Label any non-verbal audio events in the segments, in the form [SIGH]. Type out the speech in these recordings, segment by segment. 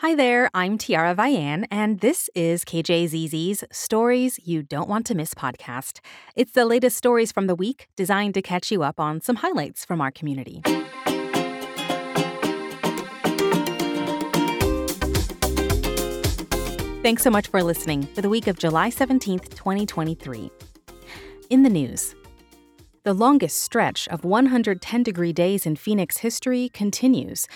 Hi there, I'm Tiara Vian, and this is KJZZ's Stories You Don't Want to Miss podcast. It's the latest stories from the week designed to catch you up on some highlights from our community. Thanks so much for listening for the week of July 17th, 2023. In the news, the longest stretch of 110 degree days in Phoenix history continues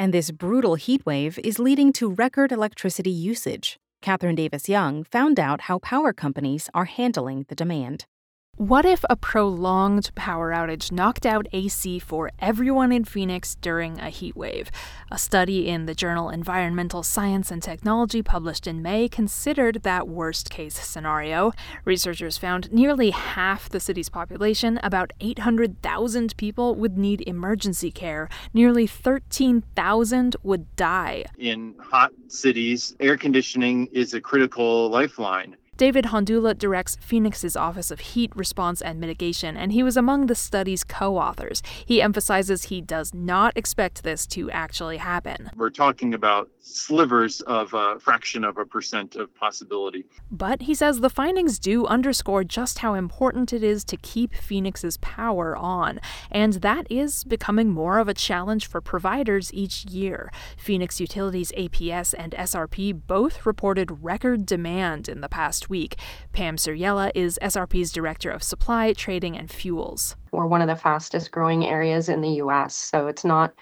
and this brutal heat wave is leading to record electricity usage. Catherine Davis Young found out how power companies are handling the demand. What if a prolonged power outage knocked out AC for everyone in Phoenix during a heat wave? A study in the journal Environmental Science and Technology published in May considered that worst case scenario. Researchers found nearly half the city's population, about 800,000 people, would need emergency care. Nearly 13,000 would die. In hot cities, air conditioning is a critical lifeline. David Hondula directs Phoenix's Office of Heat Response and Mitigation, and he was among the study's co authors. He emphasizes he does not expect this to actually happen. We're talking about slivers of a fraction of a percent of possibility. But he says the findings do underscore just how important it is to keep Phoenix's power on, and that is becoming more of a challenge for providers each year. Phoenix Utilities APS and SRP both reported record demand in the past week. Pam Syrjala is SRP's Director of Supply, Trading, and Fuels. We're one of the fastest growing areas in the U.S., so it's not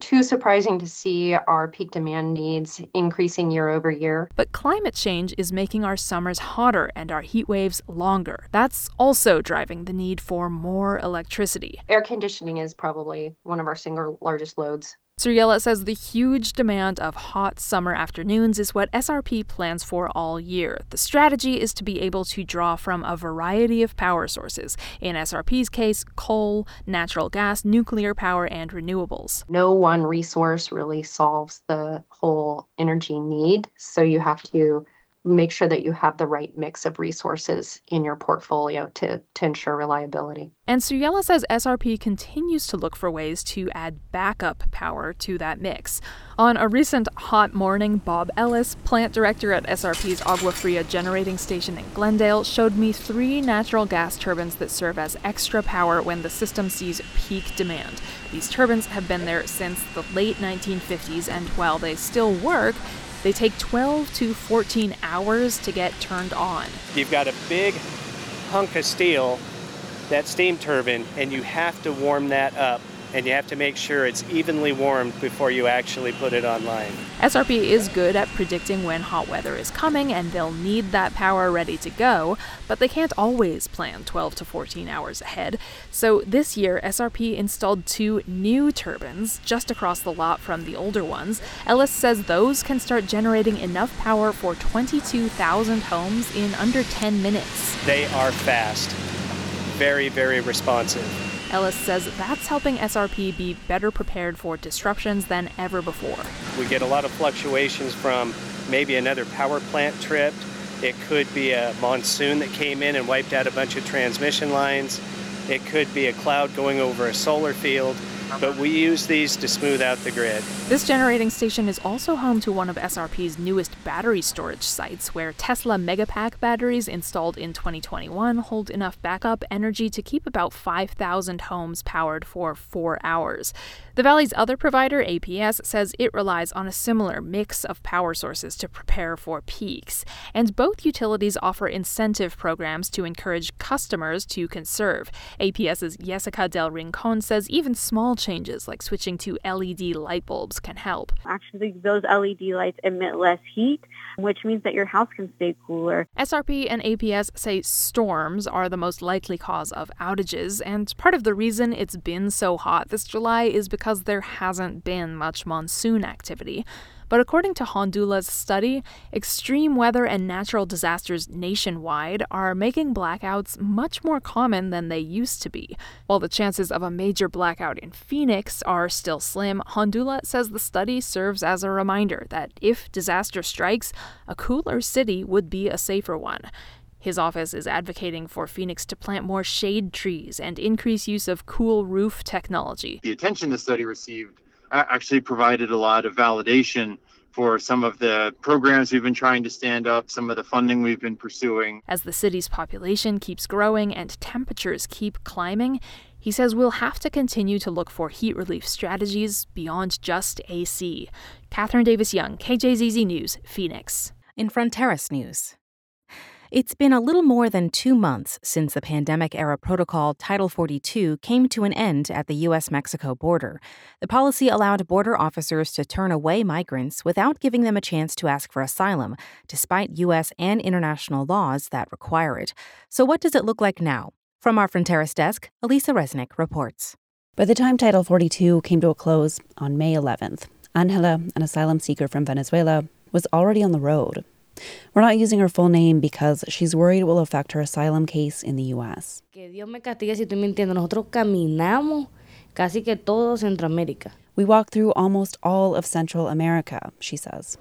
too surprising to see our peak demand needs increasing year over year. But climate change is making our summers hotter and our heat waves longer. That's also driving the need for more electricity. Air conditioning is probably one of our single largest loads Syrjala says the huge demand of hot summer afternoons is what SRP plans for all year. The strategy is to be able to draw from a variety of power sources. In SRP's case, coal, natural gas, nuclear power, and renewables. No one resource really solves the whole energy need, so you have to make sure that you have the right mix of resources in your portfolio to, to ensure reliability. And Syrjala says SRP continues to look for ways to add backup power to that mix. On a recent hot morning, Bob Ellis, plant director at SRP's Agua Fria generating station in Glendale, showed me three natural gas turbines that serve as extra power when the system sees peak demand. These turbines have been there since the late 1950s, and while they still work, they take 12 to 14 hours to get turned on. You've got a big hunk of steel, that steam turbine, and you have to warm that up and you have to make sure it's evenly warmed before you actually put it online. SRP is good at predicting when hot weather is coming and they'll need that power ready to go, but they can't always plan 12 to 14 hours ahead. So this year, SRP installed two new turbines just across the lot from the older ones. Ellis says those can start generating enough power for 22,000 homes in under 10 minutes. They are fast, very, very responsive. Ellis says that's helping SRP be better prepared for disruptions than ever before. We get a lot of fluctuations from maybe another power plant tripped. It could be a monsoon that came in and wiped out a bunch of transmission lines. It could be a cloud going over a solar field but we use these to smooth out the grid. This generating station is also home to one of SRP's newest battery storage sites, where Tesla Megapack batteries installed in 2021 hold enough backup energy to keep about 5,000 homes powered for four hours. The Valley's other provider, APS, says it relies on a similar mix of power sources to prepare for peaks, and both utilities offer incentive programs to encourage customers to conserve. APS's Jessica Del Rincon says even small changes like switching to LED light bulbs can help. Actually, those LED lights emit less heat, which means that your house can stay cooler. SRP and APS say storms are the most likely cause of outages, and part of the reason it's been so hot this July is because there hasn't been much monsoon activity. But according to Hondula's study, extreme weather and natural disasters nationwide are making blackouts much more common than they used to be. While the chances of a major blackout in Phoenix are still slim, Hondula says the study serves as a reminder that if disaster strikes, a cooler city would be a safer one. His office is advocating for Phoenix to plant more shade trees and increase use of cool roof technology. The attention the study received actually provided a lot of validation for some of the programs we've been trying to stand up, some of the funding we've been pursuing. As the city's population keeps growing and temperatures keep climbing, he says we'll have to continue to look for heat relief strategies beyond just AC. Catherine Davis Young, KJZZ News, Phoenix. In Fronteras News. It's been a little more than two months since the pandemic era protocol Title 42 came to an end at the U.S. Mexico border. The policy allowed border officers to turn away migrants without giving them a chance to ask for asylum, despite U.S. and international laws that require it. So, what does it look like now? From our Fronteras desk, Alisa Reznick reports. By the time Title 42 came to a close on May 11th, Angela, an asylum seeker from Venezuela, was already on the road. We're not using her full name because she's worried it will affect her asylum case in the U.S. Que Dios me castigue si estoy mintiendo. Nosotros caminamos casi que todo Centroamérica. We walked through almost all of Central America, she says.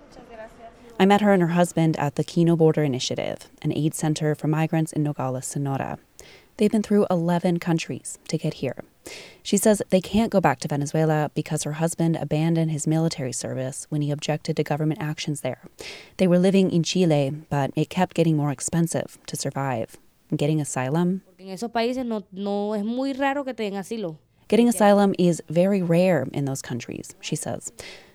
I met her and her husband at the Kino Border Initiative, an aid center for migrants in Nogales, Sonora. They've been through 11 countries to get here. She says they can't go back to Venezuela because her husband abandoned his military service when he objected to government actions there. They were living in Chile, but it kept getting more expensive to survive. Getting asylum? Getting asylum is very rare in those countries, she says.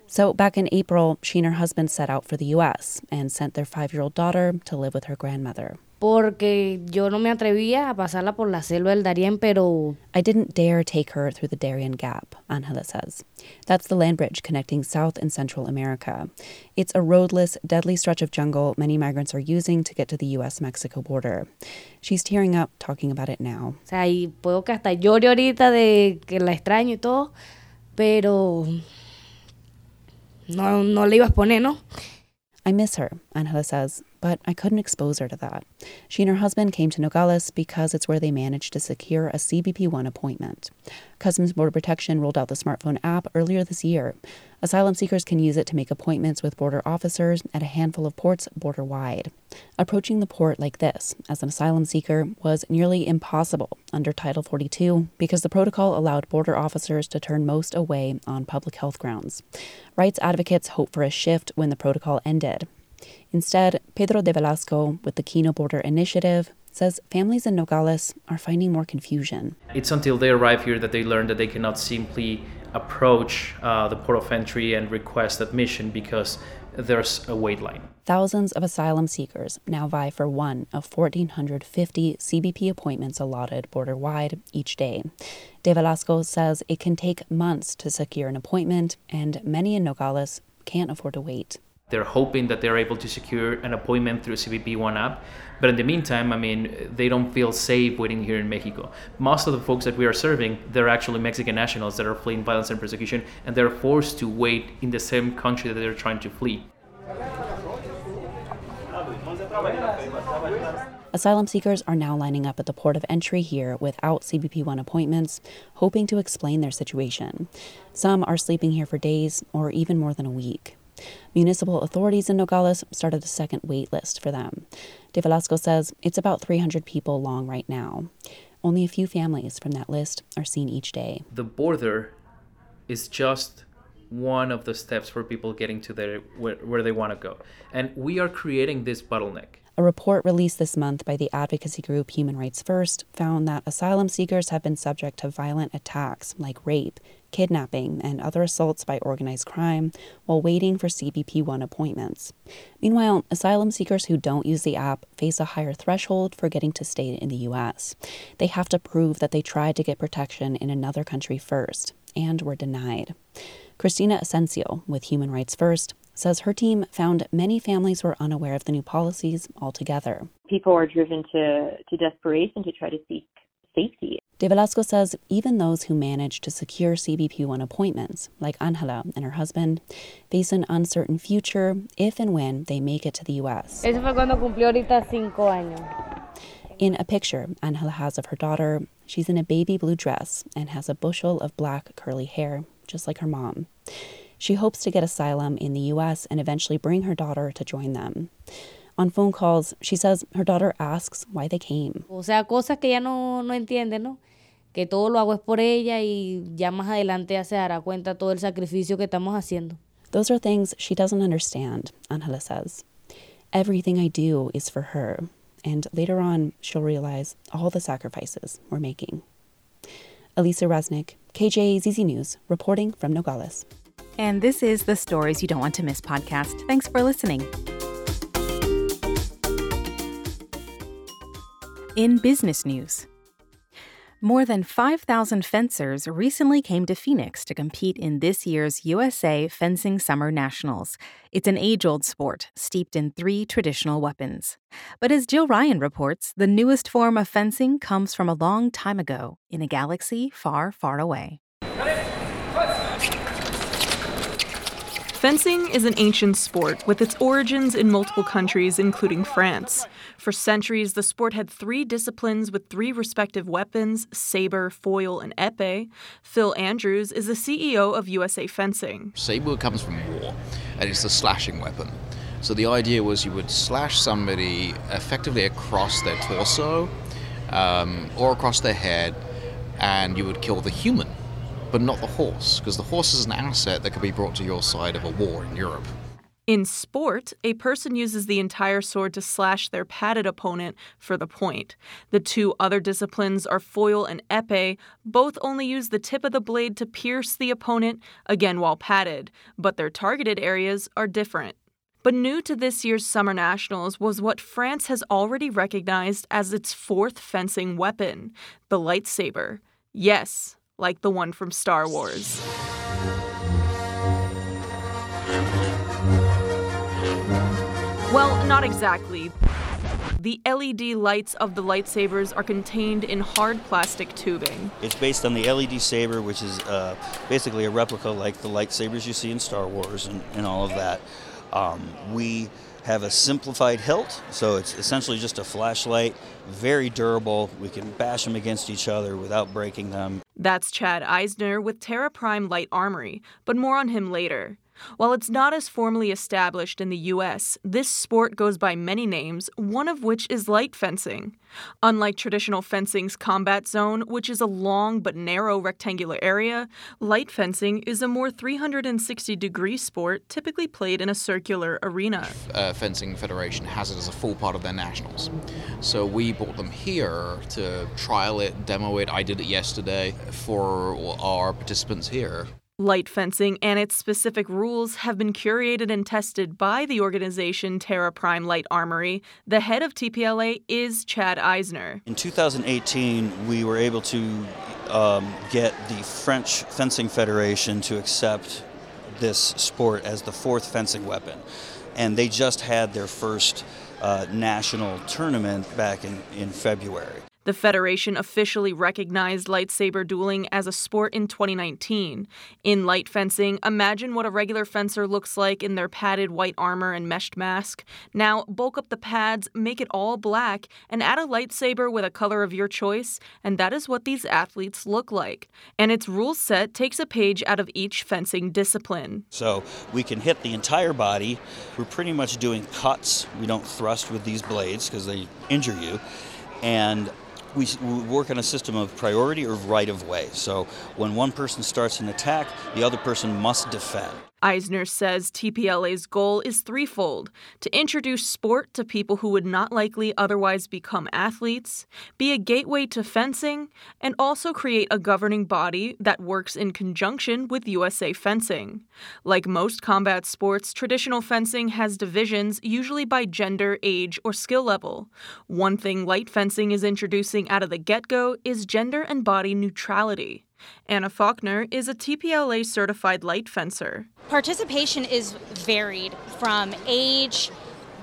So, back in April, she and her husband set out for the US and sent their five year old daughter to live with her grandmother. Porque yo no me atrevía a pasarla por la selva del Darién, pero. I didn't dare take her through the Darien Gap, Angela says. That's the land bridge connecting South and Central America. It's a roadless, deadly stretch of jungle many migrants are using to get to the US Mexico border. She's tearing up talking about it now. O sea, y puedo que hasta llore ahorita de que la extraño y todo, pero no, no le ibas a poner, ¿no? I miss her, Angela says, but I couldn't expose her to that. She and her husband came to Nogales because it's where they managed to secure a CBP 1 appointment. Customs Border Protection rolled out the smartphone app earlier this year. Asylum seekers can use it to make appointments with border officers at a handful of ports border wide. Approaching the port like this, as an asylum seeker, was nearly impossible under Title 42 because the protocol allowed border officers to turn most away on public health grounds. Rights advocates hope for a shift when the protocol ended. Instead, Pedro de Velasco with the Kino Border Initiative says families in Nogales are finding more confusion. It's until they arrive here that they learn that they cannot simply approach uh, the port of entry and request admission because there's a wait line. Thousands of asylum seekers now vie for one of 1,450 CBP appointments allotted border wide each day. De Velasco says it can take months to secure an appointment, and many in Nogales can't afford to wait. They're hoping that they're able to secure an appointment through CBP One app. But in the meantime, I mean, they don't feel safe waiting here in Mexico. Most of the folks that we are serving, they're actually Mexican nationals that are fleeing violence and persecution, and they're forced to wait in the same country that they're trying to flee. Asylum seekers are now lining up at the port of entry here without CBP 1 appointments, hoping to explain their situation. Some are sleeping here for days or even more than a week. Municipal authorities in Nogales started a second wait list for them. De Velasco says it's about 300 people long right now. Only a few families from that list are seen each day. The border is just one of the steps for people getting to their where, where they want to go. And we are creating this bottleneck. A report released this month by the advocacy group Human Rights First found that asylum seekers have been subject to violent attacks like rape, kidnapping, and other assaults by organized crime while waiting for CBP 1 appointments. Meanwhile, asylum seekers who don't use the app face a higher threshold for getting to stay in the U.S. They have to prove that they tried to get protection in another country first and were denied. Christina Asencio with Human Rights First says her team found many families were unaware of the new policies altogether. People are driven to, to desperation to try to seek safety. De Velasco says even those who manage to secure CBP1 appointments, like Angela and her husband, face an uncertain future if and when they make it to the U.S. Eso fue cuando cumplió ahorita cinco años. In a picture Angela has of her daughter, she's in a baby blue dress and has a bushel of black curly hair, just like her mom. She hopes to get asylum in the U.S. and eventually bring her daughter to join them. On phone calls, she says her daughter asks why they came. O sea, cosas que ella no, no entiende, ¿no? Que todo lo hago es por ella y ya más adelante ya se dará cuenta todo el sacrificio que estamos haciendo. Those are things she doesn't understand, Angela says. Everything I do is for her, and later on, she'll realize all the sacrifices we're making. Alisa Reznick, KJZZ News, reporting from Nogales. And this is the Stories You Don't Want to Miss podcast. Thanks for listening. In business news, more than 5,000 fencers recently came to Phoenix to compete in this year's USA Fencing Summer Nationals. It's an age old sport steeped in three traditional weapons. But as Jill Ryan reports, the newest form of fencing comes from a long time ago in a galaxy far, far away. Fencing is an ancient sport with its origins in multiple countries, including France. For centuries, the sport had three disciplines with three respective weapons saber, foil, and epee. Phil Andrews is the CEO of USA Fencing. Saber comes from war, and it's a slashing weapon. So the idea was you would slash somebody effectively across their torso um, or across their head, and you would kill the human but not the horse, because the horse is an asset that could be brought to your side of a war in Europe. In sport, a person uses the entire sword to slash their padded opponent for the point. The two other disciplines are foil and epee. Both only use the tip of the blade to pierce the opponent, again while padded, but their targeted areas are different. But new to this year's Summer Nationals was what France has already recognized as its fourth fencing weapon the lightsaber. Yes, like the one from Star Wars. Well, not exactly. The LED lights of the lightsabers are contained in hard plastic tubing. It's based on the LED saber, which is uh, basically a replica like the lightsabers you see in Star Wars and, and all of that. Um, we have a simplified hilt, so it's essentially just a flashlight, very durable. We can bash them against each other without breaking them. That's Chad Eisner with Terra Prime Light Armory, but more on him later. While it's not as formally established in the US, this sport goes by many names, one of which is light fencing. Unlike traditional fencing's combat zone, which is a long but narrow rectangular area, light fencing is a more 360 degree sport typically played in a circular arena. Uh, fencing Federation has it as a full part of their nationals. So we brought them here to trial it, demo it. I did it yesterday for our participants here. Light fencing and its specific rules have been curated and tested by the organization Terra Prime Light Armory. The head of TPLA is Chad Eisner. In 2018, we were able to um, get the French Fencing Federation to accept this sport as the fourth fencing weapon. And they just had their first uh, national tournament back in, in February. The Federation officially recognized lightsaber dueling as a sport in 2019. In light fencing, imagine what a regular fencer looks like in their padded white armor and meshed mask. Now, bulk up the pads, make it all black, and add a lightsaber with a color of your choice, and that is what these athletes look like. And its rule set takes a page out of each fencing discipline. So we can hit the entire body. We're pretty much doing cuts. We don't thrust with these blades because they injure you. And we, we work on a system of priority or right of way. So when one person starts an attack, the other person must defend. Eisner says TPLA's goal is threefold to introduce sport to people who would not likely otherwise become athletes, be a gateway to fencing, and also create a governing body that works in conjunction with USA Fencing. Like most combat sports, traditional fencing has divisions, usually by gender, age, or skill level. One thing light fencing is introducing out of the get go is gender and body neutrality. Anna Faulkner is a TPLA certified light fencer. Participation is varied from age,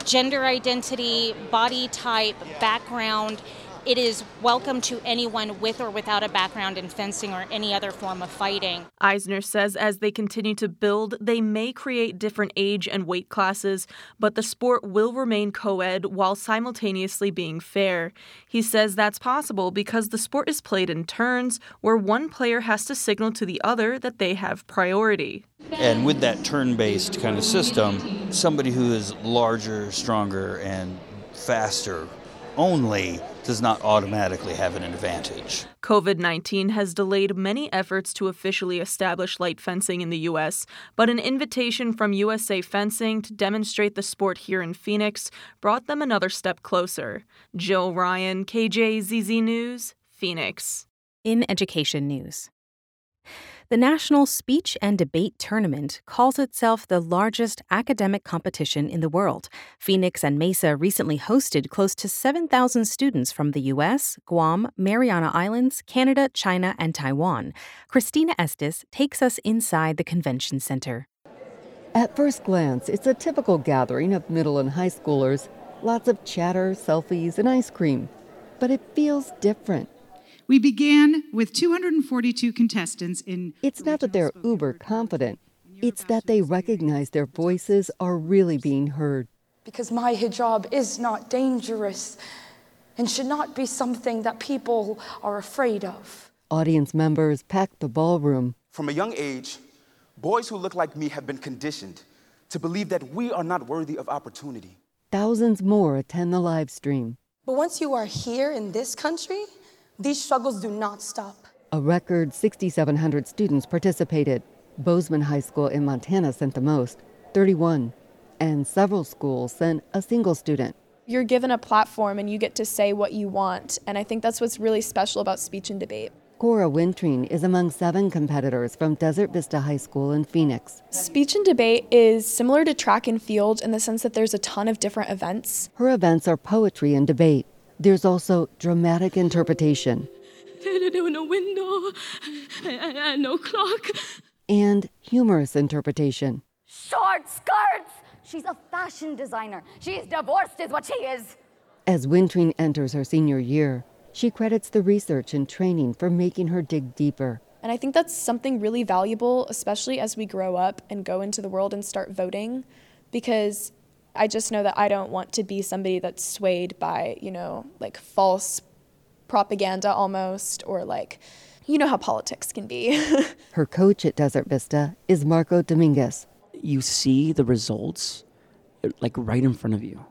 gender identity, body type, background it is welcome to anyone with or without a background in fencing or any other form of fighting. Eisner says as they continue to build, they may create different age and weight classes, but the sport will remain co ed while simultaneously being fair. He says that's possible because the sport is played in turns, where one player has to signal to the other that they have priority. And with that turn based kind of system, somebody who is larger, stronger, and faster only does not automatically have an advantage. COVID 19 has delayed many efforts to officially establish light fencing in the U.S., but an invitation from USA Fencing to demonstrate the sport here in Phoenix brought them another step closer. Jill Ryan, KJZZ News, Phoenix. In education news. The National Speech and Debate Tournament calls itself the largest academic competition in the world. Phoenix and Mesa recently hosted close to 7,000 students from the US, Guam, Mariana Islands, Canada, China, and Taiwan. Christina Estes takes us inside the convention center. At first glance, it's a typical gathering of middle and high schoolers. Lots of chatter, selfies, and ice cream. But it feels different. We began with 242 contestants in. It's not that they're uber confident, it's that they recognize their voices are really being heard. Because my hijab is not dangerous and should not be something that people are afraid of. Audience members packed the ballroom. From a young age, boys who look like me have been conditioned to believe that we are not worthy of opportunity. Thousands more attend the live stream. But once you are here in this country, these struggles do not stop. A record 6,700 students participated. Bozeman High School in Montana sent the most, 31, and several schools sent a single student. You're given a platform and you get to say what you want, and I think that's what's really special about speech and debate. Cora Wintring is among seven competitors from Desert Vista High School in Phoenix. Speech and debate is similar to track and field in the sense that there's a ton of different events. Her events are poetry and debate. There's also dramatic interpretation. no window, and no clock. And humorous interpretation. Short skirts! She's a fashion designer. She's divorced, is what she is. As Wintring enters her senior year, she credits the research and training for making her dig deeper. And I think that's something really valuable, especially as we grow up and go into the world and start voting, because I just know that I don't want to be somebody that's swayed by, you know, like false propaganda almost, or like, you know how politics can be. [LAUGHS] Her coach at Desert Vista is Marco Dominguez. You see the results like right in front of you,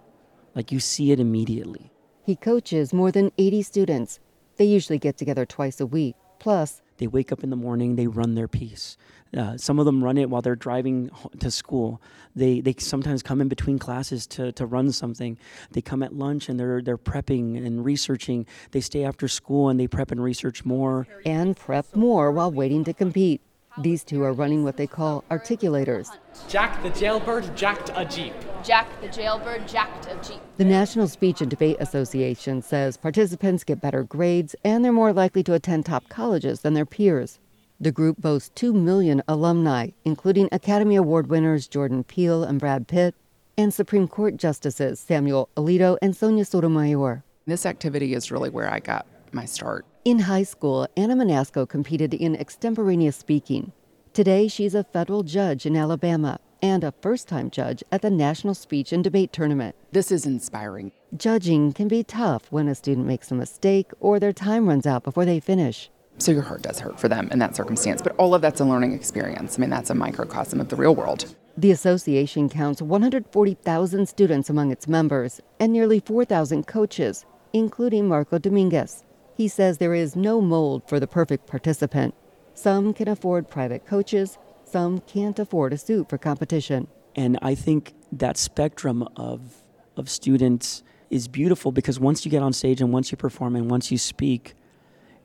like you see it immediately. He coaches more than 80 students. They usually get together twice a week. Plus, they wake up in the morning, they run their piece. Uh, some of them run it while they're driving to school. They they sometimes come in between classes to, to run something. They come at lunch and they're they're prepping and researching. They stay after school and they prep and research more. And prep more while waiting to compete. These two are running what they call articulators. Jack the jailbird jacked a jeep. Jack the jailbird jacked a jeep. The National Speech and Debate Association says participants get better grades and they're more likely to attend top colleges than their peers. The group boasts 2 million alumni, including Academy Award winners Jordan Peele and Brad Pitt, and Supreme Court Justices Samuel Alito and Sonia Sotomayor. This activity is really where I got my start. In high school, Anna Manasco competed in extemporaneous speaking. Today, she's a federal judge in Alabama and a first time judge at the National Speech and Debate Tournament. This is inspiring. Judging can be tough when a student makes a mistake or their time runs out before they finish. So your heart does hurt for them in that circumstance, but all of that's a learning experience. I mean, that's a microcosm of the real world. The association counts 140,000 students among its members and nearly 4,000 coaches, including Marco Dominguez. He says there is no mold for the perfect participant. Some can afford private coaches, some can't afford a suit for competition. And I think that spectrum of, of students is beautiful because once you get on stage and once you perform and once you speak,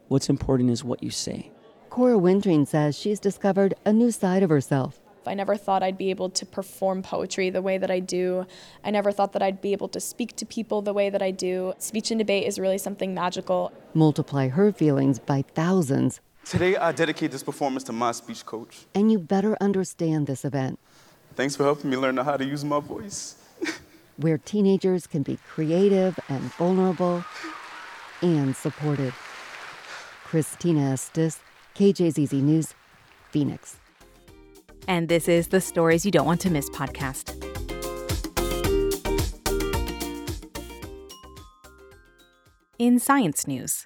what's important is what you say. Cora Wintring says she's discovered a new side of herself. I never thought I'd be able to perform poetry the way that I do. I never thought that I'd be able to speak to people the way that I do. Speech and debate is really something magical. Multiply her feelings by thousands. Today, I dedicate this performance to my speech coach. And you better understand this event. Thanks for helping me learn how to use my voice. [LAUGHS] where teenagers can be creative and vulnerable and supported. Christina Estes, KJZZ News, Phoenix. And this is the Stories You Don't Want to Miss podcast. In science news,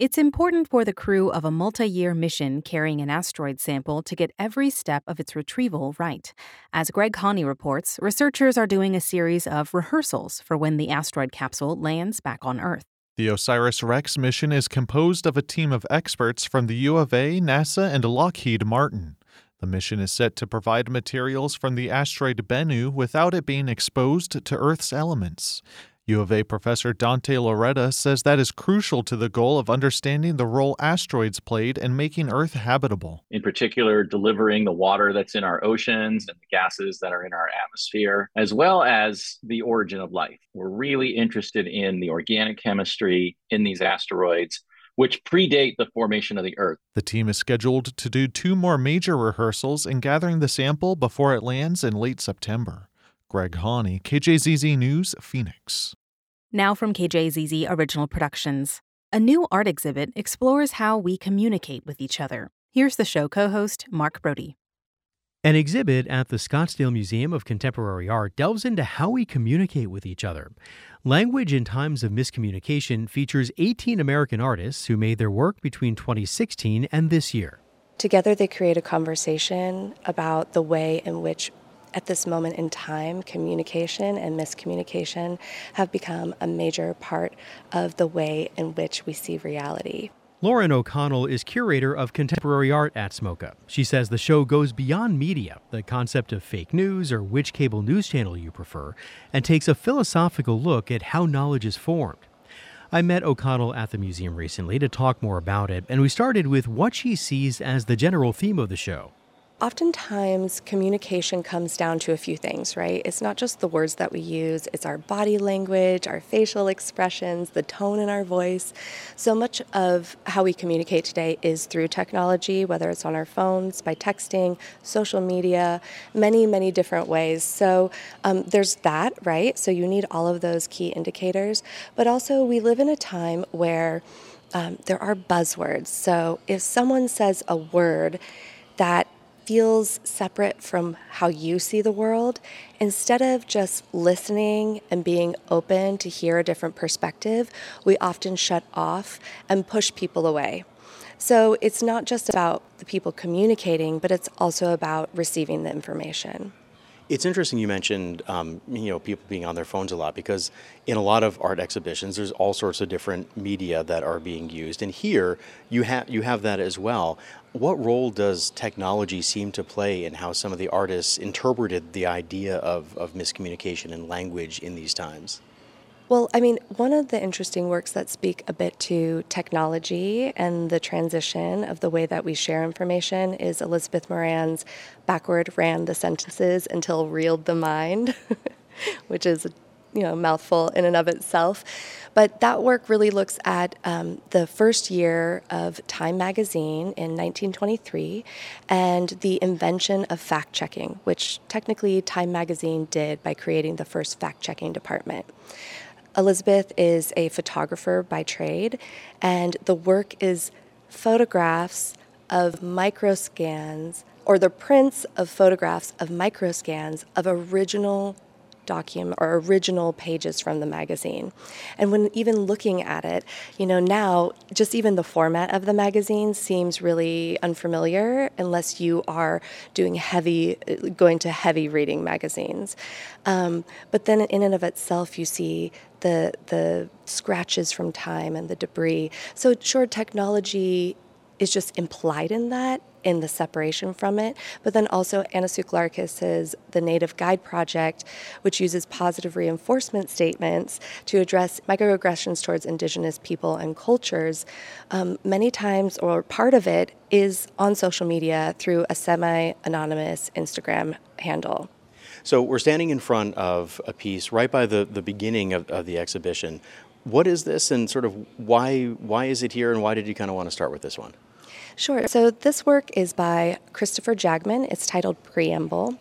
It's important for the crew of a multi year mission carrying an asteroid sample to get every step of its retrieval right. As Greg Hahne reports, researchers are doing a series of rehearsals for when the asteroid capsule lands back on Earth. The OSIRIS REx mission is composed of a team of experts from the U of A, NASA, and Lockheed Martin. The mission is set to provide materials from the asteroid Bennu without it being exposed to Earth's elements. U of A professor Dante Lauretta says that is crucial to the goal of understanding the role asteroids played in making Earth habitable. In particular, delivering the water that's in our oceans and the gases that are in our atmosphere, as well as the origin of life. We're really interested in the organic chemistry in these asteroids which predate the formation of the Earth. The team is scheduled to do two more major rehearsals in gathering the sample before it lands in late September. Greg Hahne, KJZZ News, Phoenix. Now from KJZZ Original Productions. A new art exhibit explores how we communicate with each other. Here's the show co host, Mark Brodie. An exhibit at the Scottsdale Museum of Contemporary Art delves into how we communicate with each other. Language in Times of Miscommunication features 18 American artists who made their work between 2016 and this year. Together, they create a conversation about the way in which, at this moment in time, communication and miscommunication have become a major part of the way in which we see reality. Lauren O'Connell is curator of contemporary art at SMoCA. She says the show goes beyond media, the concept of fake news or which cable news channel you prefer, and takes a philosophical look at how knowledge is formed. I met O'Connell at the museum recently to talk more about it, and we started with what she sees as the general theme of the show. Oftentimes, communication comes down to a few things, right? It's not just the words that we use, it's our body language, our facial expressions, the tone in our voice. So much of how we communicate today is through technology, whether it's on our phones, by texting, social media, many, many different ways. So um, there's that, right? So you need all of those key indicators. But also, we live in a time where um, there are buzzwords. So if someone says a word, that feels separate from how you see the world, instead of just listening and being open to hear a different perspective, we often shut off and push people away. So it's not just about the people communicating, but it's also about receiving the information. It's interesting you mentioned um, you know people being on their phones a lot because in a lot of art exhibitions there's all sorts of different media that are being used and here you have you have that as well. What role does technology seem to play in how some of the artists interpreted the idea of, of miscommunication and language in these times? Well, I mean, one of the interesting works that speak a bit to technology and the transition of the way that we share information is Elizabeth Moran's Backward Ran the Sentences Until Reeled the Mind, [LAUGHS] which is you know, a mouthful in and of itself. But that work really looks at um, the first year of Time magazine in 1923 and the invention of fact checking, which technically Time magazine did by creating the first fact checking department. Elizabeth is a photographer by trade, and the work is photographs of microscans or the prints of photographs of microscans of original document or original pages from the magazine. And when even looking at it, you know, now just even the format of the magazine seems really unfamiliar unless you are doing heavy, going to heavy reading magazines. Um, but then in and of itself, you see the the scratches from time and the debris. So sure, technology is just implied in that in the separation from it. But then also Anna Tsouhlarakis's The Native Guide Project, which uses positive reinforcement statements to address microaggressions towards indigenous people and cultures, um, many times or part of it is on social media through a semi-anonymous Instagram handle. So we're standing in front of a piece right by the, the beginning of, of the exhibition. What is this and sort of why why is it here and why did you kind of want to start with this one? Sure. So this work is by Christopher Jagman. It's titled Preamble.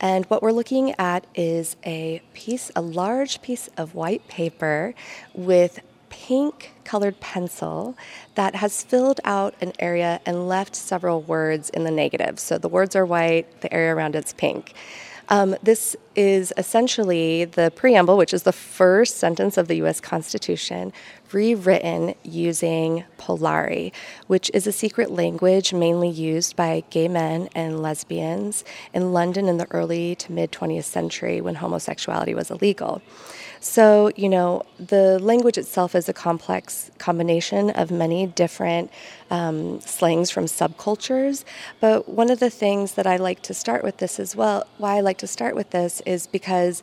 And what we're looking at is a piece, a large piece of white paper with pink colored pencil that has filled out an area and left several words in the negative. So the words are white, the area around it's pink. Um, this is essentially the preamble, which is the first sentence of the U.S. Constitution, rewritten using Polari, which is a secret language mainly used by gay men and lesbians in London in the early to mid 20th century when homosexuality was illegal. So, you know, the language itself is a complex combination of many different um, slangs from subcultures. But one of the things that I like to start with this as well, why I like to start with this is because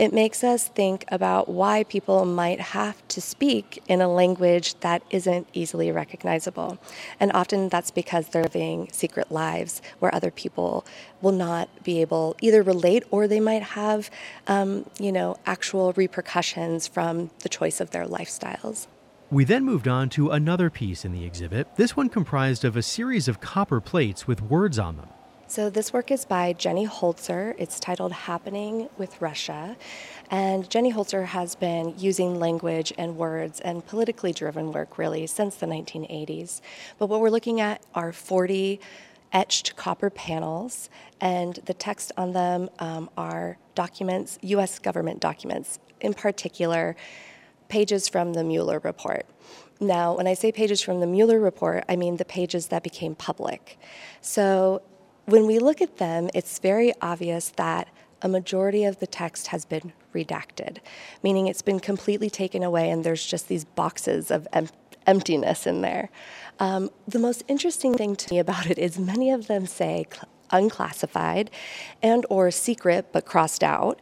it makes us think about why people might have to speak in a language that isn't easily recognizable. And often that's because they're living secret lives where other people will not be able either relate or they might have, um, you know, actual repercussions from the choice of their lifestyles. We then moved on to another piece in the exhibit, this one comprised of a series of copper plates with words on them. So, this work is by Jenny Holzer. It's titled Happening with Russia. And Jenny Holzer has been using language and words and politically driven work really since the 1980s. But what we're looking at are 40 etched copper panels, and the text on them um, are documents, US government documents, in particular, pages from the Mueller report. Now, when I say pages from the Mueller report, I mean the pages that became public. So, when we look at them, it's very obvious that a majority of the text has been redacted, meaning it's been completely taken away and there's just these boxes of em- emptiness in there. Um, the most interesting thing to me about it is many of them say cl- unclassified and or secret but crossed out,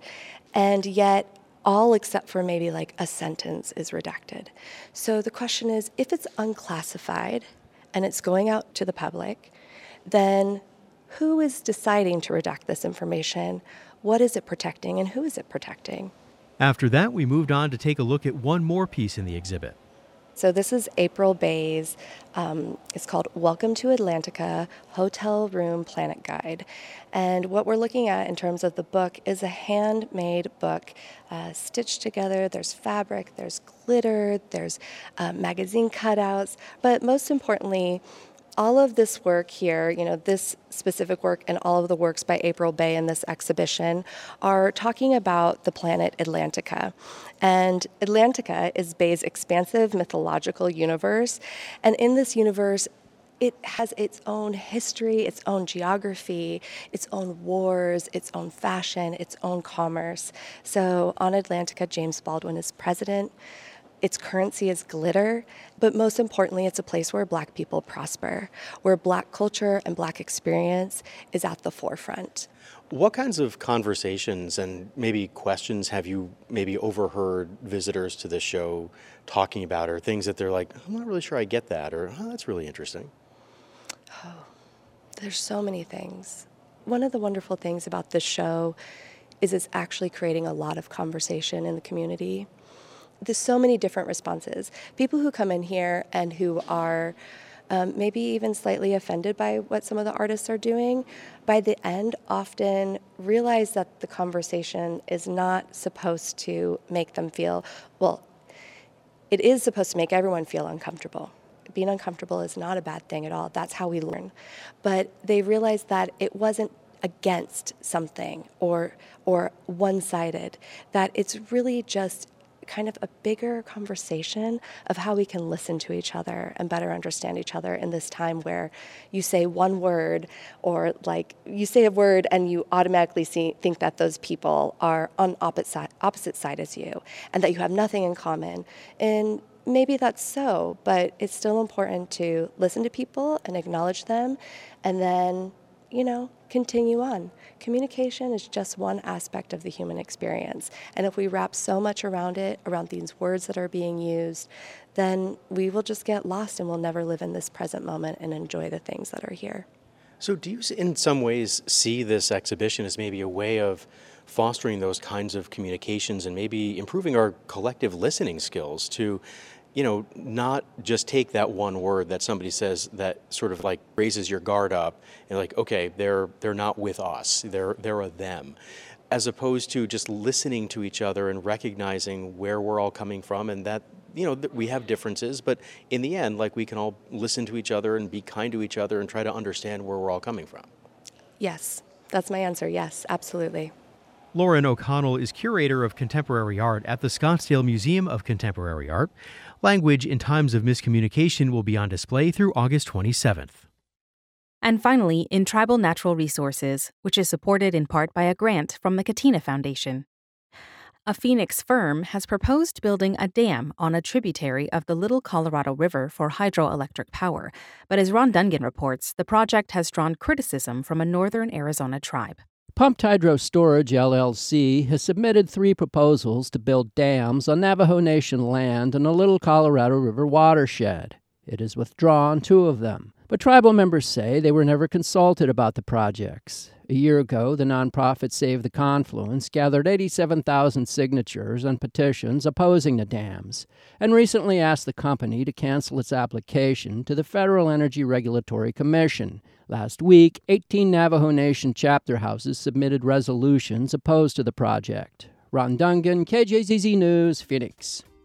and yet all except for maybe like a sentence is redacted. So the question is if it's unclassified and it's going out to the public, then who is deciding to redact this information? What is it protecting and who is it protecting? After that, we moved on to take a look at one more piece in the exhibit. So, this is April Bey's, um, it's called Welcome to Atlantica Hotel Room Planet Guide. And what we're looking at in terms of the book is a handmade book uh, stitched together. There's fabric, there's glitter, there's uh, magazine cutouts, but most importantly, all of this work here, you know, this specific work and all of the works by April Bey in this exhibition are talking about the planet Atlantica. And Atlantica is Bey's expansive mythological universe. And in this universe, it has its own history, its own geography, its own wars, its own fashion, its own commerce. So on Atlantica, James Baldwin is president. Its currency is glitter, but most importantly, it's a place where Black people prosper, where Black culture and Black experience is at the forefront. What kinds of conversations and maybe questions have you maybe overheard visitors to the show talking about, or things that they're like, I'm not really sure I get that, or oh, that's really interesting? Oh, there's so many things. One of the wonderful things about this show is it's actually creating a lot of conversation in the community there's so many different responses. People who come in here and who are um, maybe even slightly offended by what some of the artists are doing, by the end often realize that the conversation is not supposed to make them feel, well, it is supposed to make everyone feel uncomfortable. Being uncomfortable is not a bad thing at all. That's how we learn. But they realize that it wasn't against something or or one-sided that it's really just kind of a bigger conversation of how we can listen to each other and better understand each other in this time where you say one word or like you say a word and you automatically see, think that those people are on opposite side, opposite side as you and that you have nothing in common. And maybe that's so, but it's still important to listen to people and acknowledge them and then, you know, continue on. Communication is just one aspect of the human experience. And if we wrap so much around it, around these words that are being used, then we will just get lost and we'll never live in this present moment and enjoy the things that are here. So, do you, in some ways, see this exhibition as maybe a way of fostering those kinds of communications and maybe improving our collective listening skills to you know, not just take that one word that somebody says that sort of like raises your guard up and like, okay, they're they're not with us, they're they're a them, as opposed to just listening to each other and recognizing where we're all coming from and that you know we have differences, but in the end, like we can all listen to each other and be kind to each other and try to understand where we're all coming from. Yes, that's my answer. Yes, absolutely. Lauren O'Connell is curator of contemporary art at the Scottsdale Museum of Contemporary Art. Language in Times of Miscommunication will be on display through August 27th. And finally, in Tribal Natural Resources, which is supported in part by a grant from the Catena Foundation. A Phoenix firm has proposed building a dam on a tributary of the Little Colorado River for hydroelectric power, but as Ron Dungan reports, the project has drawn criticism from a northern Arizona tribe. Pumped Hydro Storage LLC has submitted three proposals to build dams on Navajo Nation land in the Little Colorado River watershed. It has withdrawn two of them, but tribal members say they were never consulted about the projects. A year ago, the nonprofit Save the Confluence gathered 87,000 signatures on petitions opposing the dams, and recently asked the company to cancel its application to the Federal Energy Regulatory Commission. Last week, 18 Navajo Nation chapter houses submitted resolutions opposed to the project. Ron Dungan, KJZZ News, Phoenix.